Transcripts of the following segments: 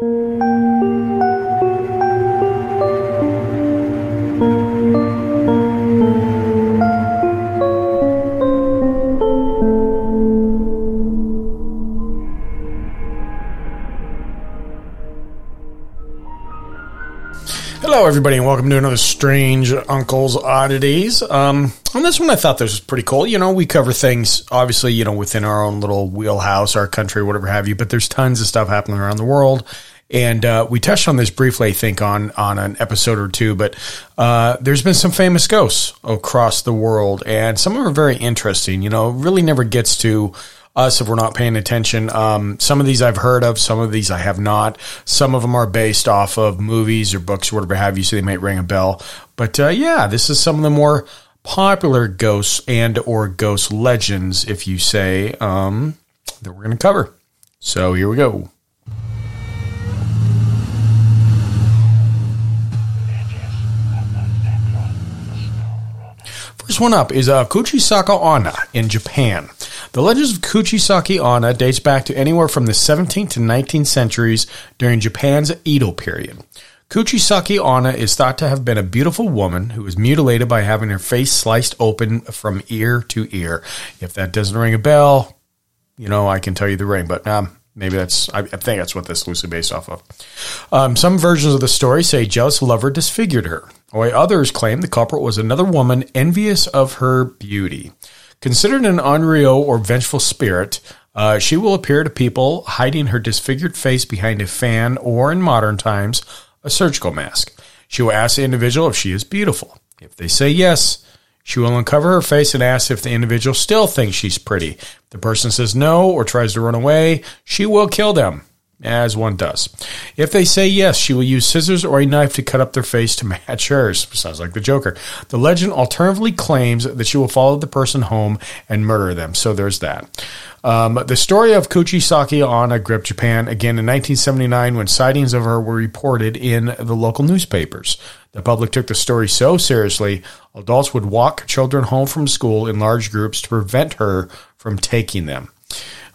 Thank you. Everybody, and welcome to another Strange Uncle's Oddities. Um, on this one, I thought this was pretty cool. You know, we cover things, obviously, you know, within our own little wheelhouse, our country, whatever have you, but there's tons of stuff happening around the world. And uh, we touched on this briefly, I think, on, on an episode or two, but uh, there's been some famous ghosts across the world, and some of them are very interesting. You know, really never gets to us if we're not paying attention. Um, some of these I've heard of, some of these I have not. Some of them are based off of movies or books or whatever have you, so they might ring a bell. But uh, yeah, this is some of the more popular ghosts and or ghost legends, if you say, um, that we're going to cover. So here we go. First one up is uh, Kuchisaki Onna in Japan. The legends of Kuchisaki Onna dates back to anywhere from the 17th to 19th centuries during Japan's Edo period. Kuchisaki Onna is thought to have been a beautiful woman who was mutilated by having her face sliced open from ear to ear. If that doesn't ring a bell, you know, I can tell you the ring, but um, maybe that's, I, I think that's what this is loosely based off of. Um, some versions of the story say jealous lover disfigured her. While others claim the culprit was another woman envious of her beauty. Considered an unreal or vengeful spirit, uh, she will appear to people hiding her disfigured face behind a fan or, in modern times, a surgical mask. She will ask the individual if she is beautiful. If they say yes, she will uncover her face and ask if the individual still thinks she's pretty. If the person says no or tries to run away, she will kill them as one does. If they say yes, she will use scissors or a knife to cut up their face to match hers. Sounds like the Joker. The legend alternatively claims that she will follow the person home and murder them. So there's that. Um, the story of Kuchisaki Onna gripped Japan again in 1979 when sightings of her were reported in the local newspapers. The public took the story so seriously, adults would walk children home from school in large groups to prevent her from taking them.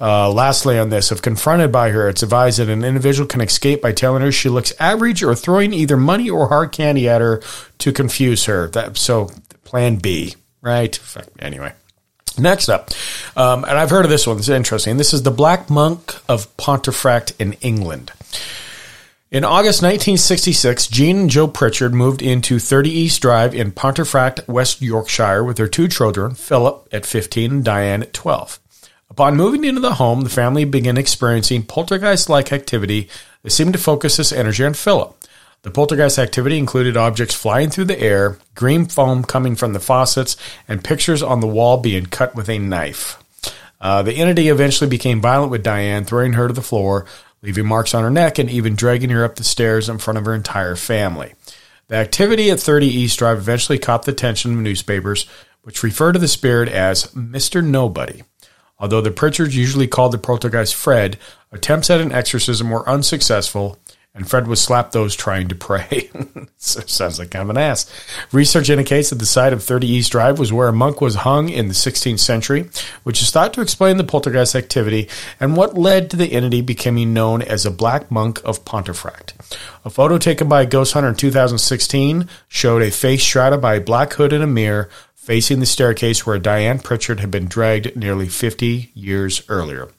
Uh, lastly, on this, if confronted by her, it's advised that an individual can escape by telling her she looks average or throwing either money or hard candy at her to confuse her. That so, Plan B, right? Anyway. Next up, um, and I've heard of this one. It's interesting. This is the Black Monk of Pontefract in England. In August 1966, Jean and Joe Pritchard moved into 30 East Drive in Pontefract, West Yorkshire, with their two children, Philip at 15 and Diane at 12. Upon moving into the home, the family began experiencing poltergeist like activity that seemed to focus its energy on Philip. The poltergeist activity included objects flying through the air, green foam coming from the faucets, and pictures on the wall being cut with a knife. Uh, the entity eventually became violent with Diane, throwing her to the floor, leaving marks on her neck, and even dragging her up the stairs in front of her entire family. The activity at 30 East Drive eventually caught the attention of newspapers, which refer to the spirit as Mr. Nobody. Although the Pritchards usually called the poltergeist Fred, attempts at an exorcism were unsuccessful, and Fred would slap those trying to pray. Sounds like kind of an ass. Research indicates that the site of 30 East Drive was where a monk was hung in the 16th century, which is thought to explain the poltergeist activity and what led to the entity becoming known as a Black Monk of Pontefract. A photo taken by a ghost hunter in 2016 showed a face shrouded by a black hood and a mirror facing the staircase where Diane Pritchard had been dragged nearly 50 years earlier.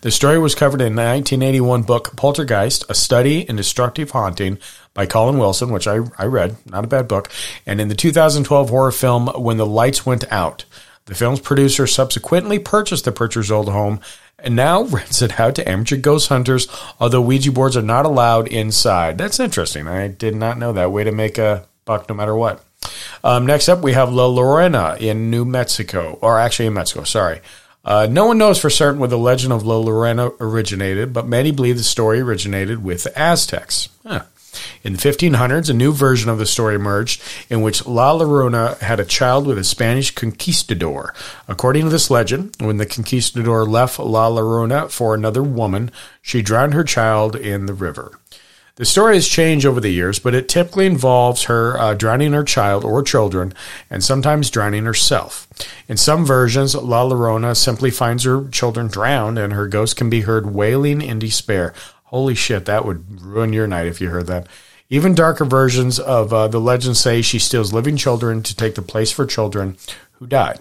The story was covered in the 1981 book Poltergeist, A Study in Destructive Haunting by Colin Wilson, which I, I read, not a bad book, and in the 2012 horror film When the Lights Went Out. The film's producer subsequently purchased the Pritchard's old home and now rents it out to amateur ghost hunters, although Ouija boards are not allowed inside. That's interesting. I did not know that. Way to make a buck no matter what. Um, next up, we have La Llorona in New Mexico, or actually in Mexico, sorry. Uh, no one knows for certain where the legend of La Llorona originated, but many believe the story originated with the Aztecs. Huh. In the 1500s, a new version of the story emerged in which La Llorona had a child with a Spanish conquistador. According to this legend, when the conquistador left La Llorona for another woman, she drowned her child in the river. The story has changed over the years, but it typically involves her uh, drowning her child or children and sometimes drowning herself. In some versions, La Llorona simply finds her children drowned and her ghost can be heard wailing in despair. Holy shit, that would ruin your night if you heard that. Even darker versions of uh, the legend say she steals living children to take the place for children who died.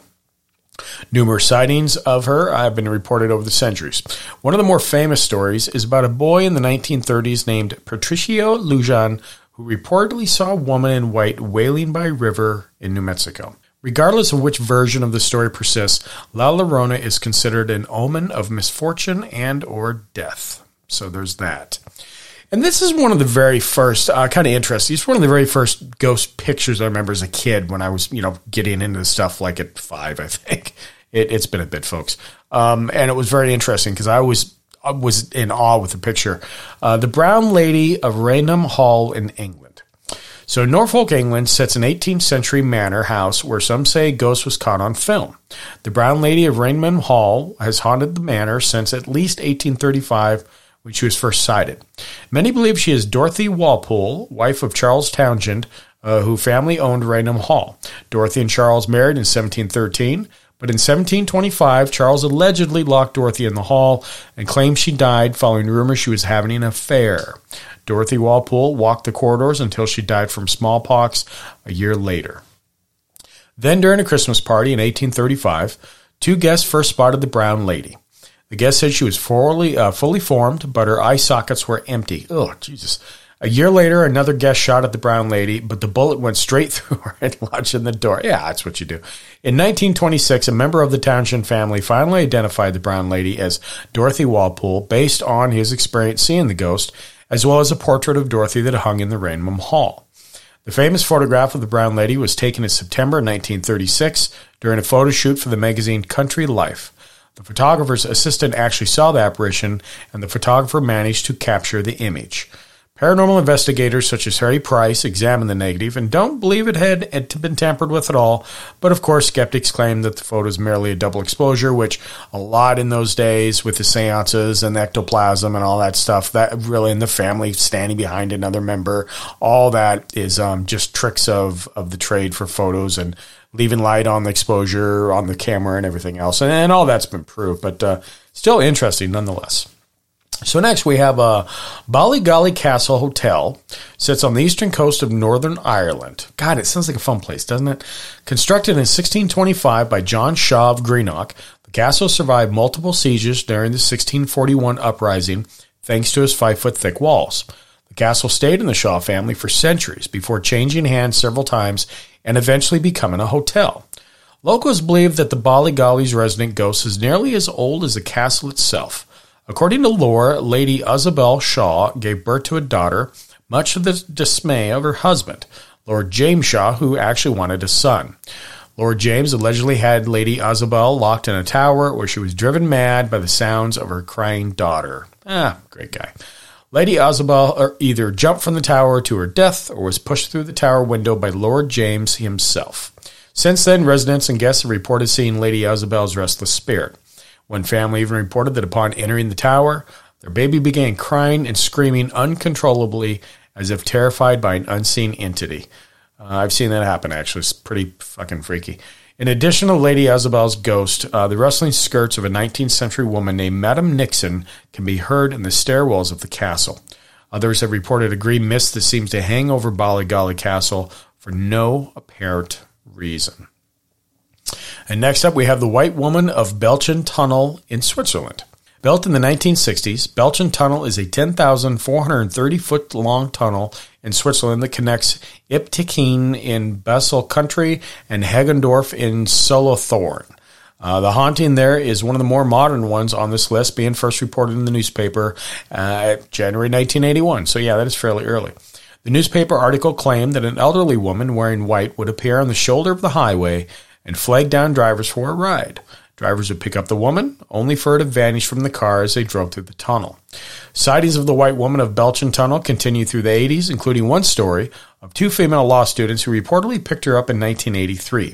Numerous sightings of her have been reported over the centuries. One of the more famous stories is about a boy in the 1930s named Patricio Lujan who reportedly saw a woman in white wailing by river in New Mexico. Regardless of which version of the story persists, La Llorona is considered an omen of misfortune and or death. So there's that. And this is one of the very first, uh, kind of interesting. It's one of the very first ghost pictures I remember as a kid when I was, you know, getting into stuff like at five, I think. It, has been a bit, folks. Um, and it was very interesting because I was I was in awe with the picture. Uh, the Brown Lady of Raynham Hall in England. So Norfolk, England sets an 18th century manor house where some say a ghost was caught on film. The Brown Lady of Raynham Hall has haunted the manor since at least 1835 when she was first sighted. Many believe she is Dorothy Walpole, wife of Charles Townshend, uh, who family owned Raynham Hall. Dorothy and Charles married in 1713. But in 1725, Charles allegedly locked Dorothy in the hall and claimed she died following rumors she was having an affair. Dorothy Walpole walked the corridors until she died from smallpox a year later. Then, during a Christmas party in 1835, two guests first spotted the brown lady. The guest said she was fully, uh, fully formed, but her eye sockets were empty. Oh, Jesus. A year later, another guest shot at the brown lady, but the bullet went straight through her and lodged in the door. Yeah, that's what you do. In 1926, a member of the Townshend family finally identified the brown lady as Dorothy Walpole based on his experience seeing the ghost, as well as a portrait of Dorothy that hung in the Raynham Hall. The famous photograph of the brown lady was taken in September 1936 during a photo shoot for the magazine Country Life. The photographer's assistant actually saw the apparition, and the photographer managed to capture the image. Paranormal investigators such as Harry Price examined the negative and don't believe it had been tampered with at all. But of course, skeptics claim that the photo is merely a double exposure, which a lot in those days with the seances and the ectoplasm and all that stuff, that really in the family standing behind another member, all that is um, just tricks of, of the trade for photos and leaving light on the exposure on the camera and everything else. And, and all that's been proved, but uh, still interesting nonetheless. So next we have a Ballygally Castle Hotel. Sits on the eastern coast of Northern Ireland. God, it sounds like a fun place, doesn't it? Constructed in 1625 by John Shaw of Greenock, the castle survived multiple sieges during the 1641 uprising thanks to its five foot thick walls. The castle stayed in the Shaw family for centuries before changing hands several times and eventually becoming a hotel. Locals believe that the Ballygally's resident ghost is nearly as old as the castle itself. According to lore, Lady Isabel Shaw gave birth to a daughter, much to the dismay of her husband, Lord James Shaw, who actually wanted a son. Lord James allegedly had Lady Isabel locked in a tower where she was driven mad by the sounds of her crying daughter. Ah, great guy. Lady Isabel er, either jumped from the tower to her death or was pushed through the tower window by Lord James himself. Since then, residents and guests have reported seeing Lady Isabel's restless spirit. One family even reported that upon entering the tower, their baby began crying and screaming uncontrollably as if terrified by an unseen entity. Uh, I've seen that happen, actually. It's pretty fucking freaky. In addition to Lady Isabel's ghost, uh, the rustling skirts of a 19th century woman named Madame Nixon can be heard in the stairwells of the castle. Others have reported a green mist that seems to hang over Ballygally Castle for no apparent reason. And next up, we have the White Woman of Belchen Tunnel in Switzerland. Built in the 1960s, Belchen Tunnel is a 10,430 foot long tunnel in Switzerland that connects Eptingen in Basel country and Hagendorf in Solothurn. Uh, the haunting there is one of the more modern ones on this list, being first reported in the newspaper uh, January 1981. So, yeah, that is fairly early. The newspaper article claimed that an elderly woman wearing white would appear on the shoulder of the highway and flag down drivers for a ride. Drivers would pick up the woman, only for her to vanish from the car as they drove through the tunnel. Sightings of the white woman of Belchen Tunnel continued through the 80s, including one story of two female law students who reportedly picked her up in 1983.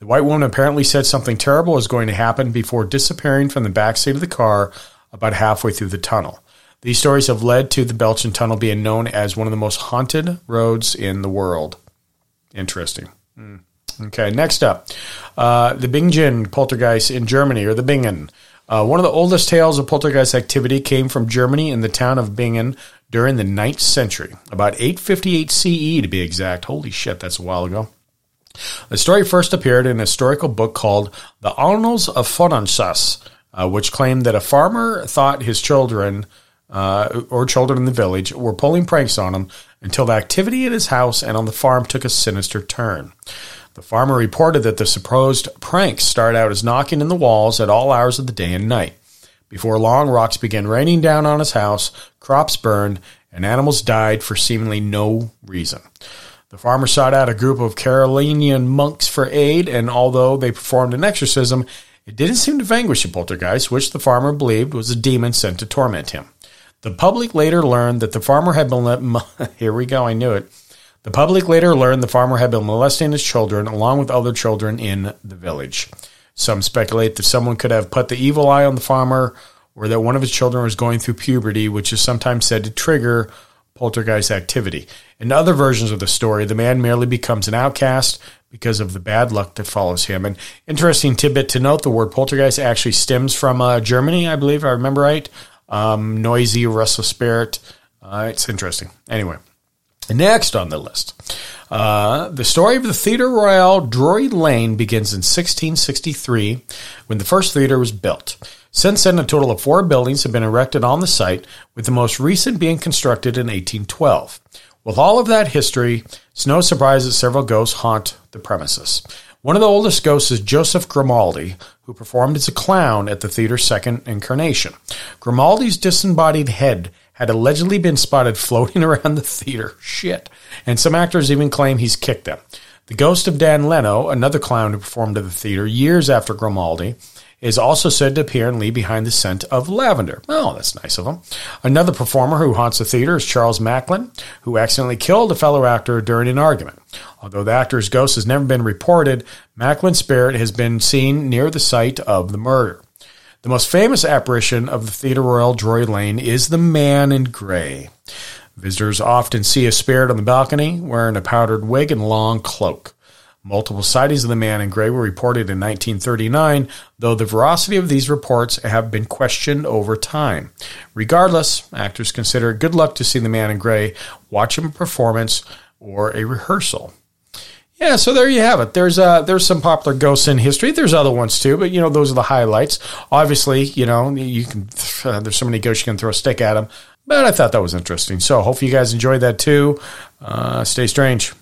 The white woman apparently said something terrible was going to happen before disappearing from the backseat of the car about halfway through the tunnel. These stories have led to the Belchen Tunnel being known as one of the most haunted roads in the world. Interesting. Mm. Okay, next up, uh, the Bingen poltergeist in Germany, or the Bingen. Uh, one of the oldest tales of poltergeist activity came from Germany in the town of Bingen during the 9th century, about 858 CE to be exact. Holy shit, that's a while ago. The story first appeared in a historical book called The Annals of Fonsanes, uh, which claimed that a farmer thought his children uh, or children in the village were pulling pranks on him until the activity at his house and on the farm took a sinister turn. The farmer reported that the supposed pranks started out as knocking in the walls at all hours of the day and night. Before long, rocks began raining down on his house, crops burned, and animals died for seemingly no reason. The farmer sought out a group of Carolingian monks for aid, and although they performed an exorcism, it didn't seem to vanquish the poltergeist, which the farmer believed was a demon sent to torment him. The public later learned that the farmer had been. let. Here we go, I knew it. The public later learned the farmer had been molesting his children along with other children in the village. Some speculate that someone could have put the evil eye on the farmer or that one of his children was going through puberty, which is sometimes said to trigger poltergeist activity. In other versions of the story, the man merely becomes an outcast because of the bad luck that follows him. And interesting tidbit to note: the word poltergeist actually stems from uh, Germany, I believe, I remember right. Um, noisy, restless spirit. Uh, it's interesting. Anyway. Next on the list, uh, the story of the Theatre Royal Drury Lane begins in 1663 when the first theatre was built. Since then, a total of four buildings have been erected on the site, with the most recent being constructed in 1812. With all of that history, it's no surprise that several ghosts haunt the premises. One of the oldest ghosts is Joseph Grimaldi, who performed as a clown at the theater's second incarnation. Grimaldi's disembodied head had allegedly been spotted floating around the theater. Shit. And some actors even claim he's kicked them. The ghost of Dan Leno, another clown who performed at the theater years after Grimaldi, is also said to appear and leave behind the scent of lavender. Oh, that's nice of him. Another performer who haunts the theater is Charles Macklin, who accidentally killed a fellow actor during an argument. Although the actor's ghost has never been reported, Macklin's spirit has been seen near the site of the murder. The most famous apparition of the Theatre Royal Drury Lane is the Man in Grey. Visitors often see a spirit on the balcony wearing a powdered wig and long cloak. Multiple sightings of the man in gray were reported in 1939, though the veracity of these reports have been questioned over time. Regardless, actors consider it good luck to see the man in gray, watch a performance, or a rehearsal. Yeah, so there you have it. There's uh, there's some popular ghosts in history. There's other ones too, but you know those are the highlights. Obviously, you know you can. Uh, there's so many ghosts you can throw a stick at them. But I thought that was interesting. So hopefully you guys enjoyed that too. Uh, stay strange.